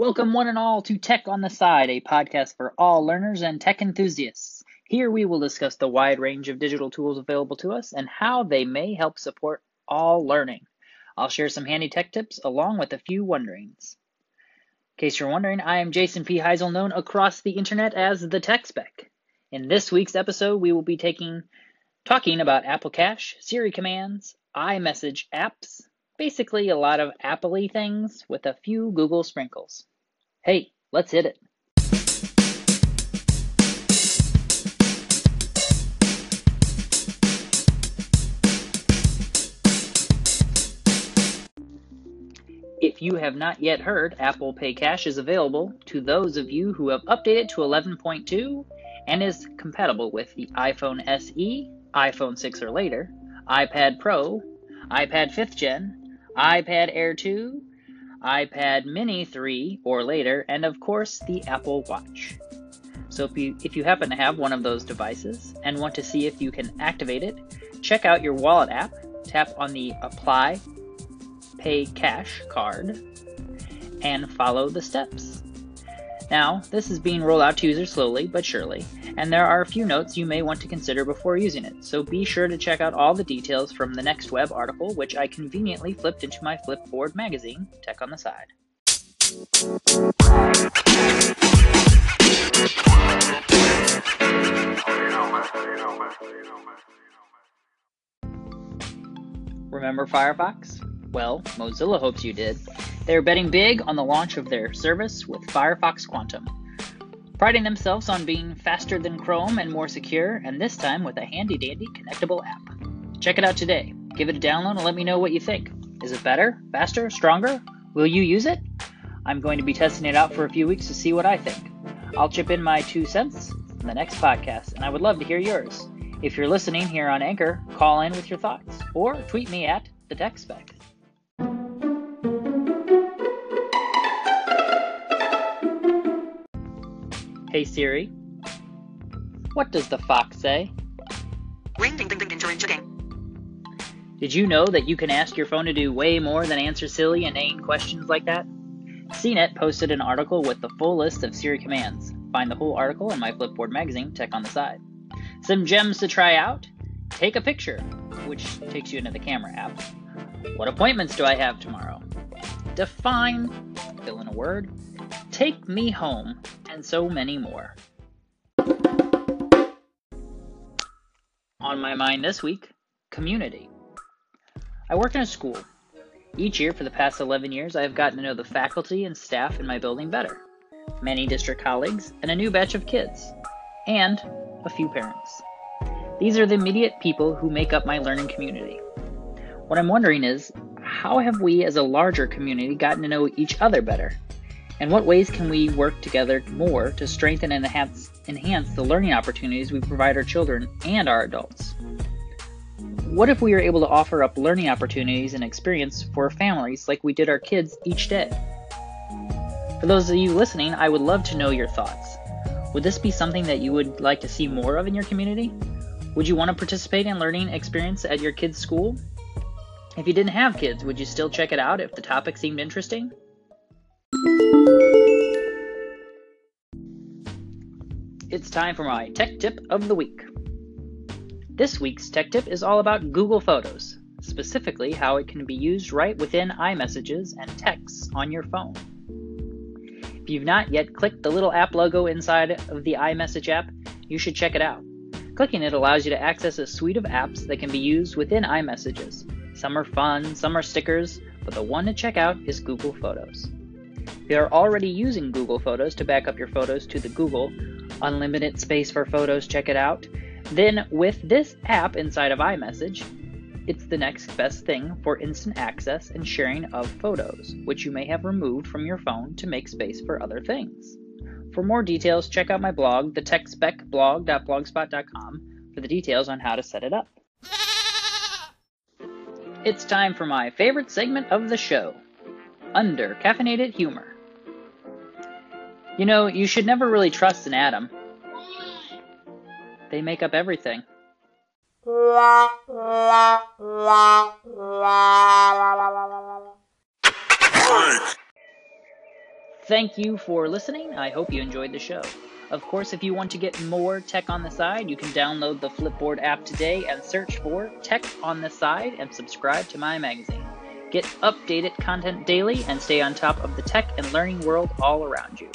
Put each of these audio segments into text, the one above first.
Welcome, one and all, to Tech on the Side, a podcast for all learners and tech enthusiasts. Here we will discuss the wide range of digital tools available to us and how they may help support all learning. I'll share some handy tech tips along with a few wonderings. In case you're wondering, I am Jason P. Heisel, known across the internet as the Tech Spec. In this week's episode, we will be taking talking about Apple Cash, Siri commands, iMessage apps, basically a lot of Apple things with a few Google sprinkles. Hey, let's hit it. If you have not yet heard, Apple Pay Cash is available to those of you who have updated to 11.2 and is compatible with the iPhone SE, iPhone 6 or later, iPad Pro, iPad 5th Gen, iPad Air 2, iPad Mini 3 or later, and of course the Apple Watch. So if you, if you happen to have one of those devices and want to see if you can activate it, check out your wallet app, tap on the Apple Pay Cash card, and follow the steps. Now, this is being rolled out to users slowly but surely, and there are a few notes you may want to consider before using it, so be sure to check out all the details from the next web article, which I conveniently flipped into my Flipboard magazine, Tech on the Side. Remember Firefox? Well, Mozilla hopes you did. They are betting big on the launch of their service with Firefox Quantum priding themselves on being faster than Chrome and more secure, and this time with a handy dandy connectable app. Check it out today. Give it a download and let me know what you think. Is it better, faster, stronger? Will you use it? I'm going to be testing it out for a few weeks to see what I think. I'll chip in my two cents in the next podcast, and I would love to hear yours. If you're listening here on Anchor, call in with your thoughts or tweet me at the Tech Spec. Hey Siri, what does the fox say? Ring ding ding ding ding ding ding. Did you know that you can ask your phone to do way more than answer silly, inane questions like that? CNET posted an article with the full list of Siri commands. Find the whole article in my Flipboard magazine, Tech on the Side. Some gems to try out. Take a picture, which takes you into the camera app. What appointments do I have tomorrow? Define, fill in a word. Take me home and so many more. On my mind this week, community. I work in a school. Each year for the past 11 years, I have gotten to know the faculty and staff in my building better, many district colleagues, and a new batch of kids, and a few parents. These are the immediate people who make up my learning community. What I'm wondering is, how have we as a larger community gotten to know each other better? And what ways can we work together more to strengthen and enhance, enhance the learning opportunities we provide our children and our adults? What if we were able to offer up learning opportunities and experience for families like we did our kids each day? For those of you listening, I would love to know your thoughts. Would this be something that you would like to see more of in your community? Would you want to participate in learning experience at your kids' school? If you didn't have kids, would you still check it out if the topic seemed interesting? It's time for my tech tip of the week. This week's tech tip is all about Google Photos, specifically how it can be used right within iMessages and texts on your phone. If you've not yet clicked the little app logo inside of the iMessage app, you should check it out. Clicking it allows you to access a suite of apps that can be used within iMessages. Some are fun, some are stickers, but the one to check out is Google Photos. You are already using Google Photos to back up your photos to the Google unlimited space for photos, check it out. Then, with this app inside of iMessage, it's the next best thing for instant access and sharing of photos, which you may have removed from your phone to make space for other things. For more details, check out my blog, thetechspecblog.blogspot.com, for the details on how to set it up. It's time for my favorite segment of the show Under Caffeinated Humor. You know, you should never really trust an atom. They make up everything. Thank you for listening. I hope you enjoyed the show. Of course, if you want to get more tech on the side, you can download the Flipboard app today and search for Tech on the Side and subscribe to my magazine. Get updated content daily and stay on top of the tech and learning world all around you.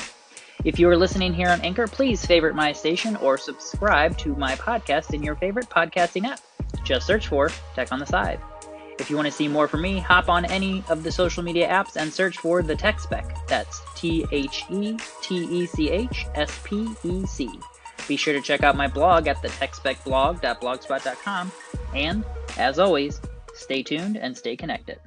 If you are listening here on Anchor, please favorite my station or subscribe to my podcast in your favorite podcasting app. Just search for Tech on the Side. If you want to see more from me, hop on any of the social media apps and search for the Tech Spec. That's T H E T E C H S P E C. Be sure to check out my blog at thetechspecblog.blogspot.com. And, as always, stay tuned and stay connected.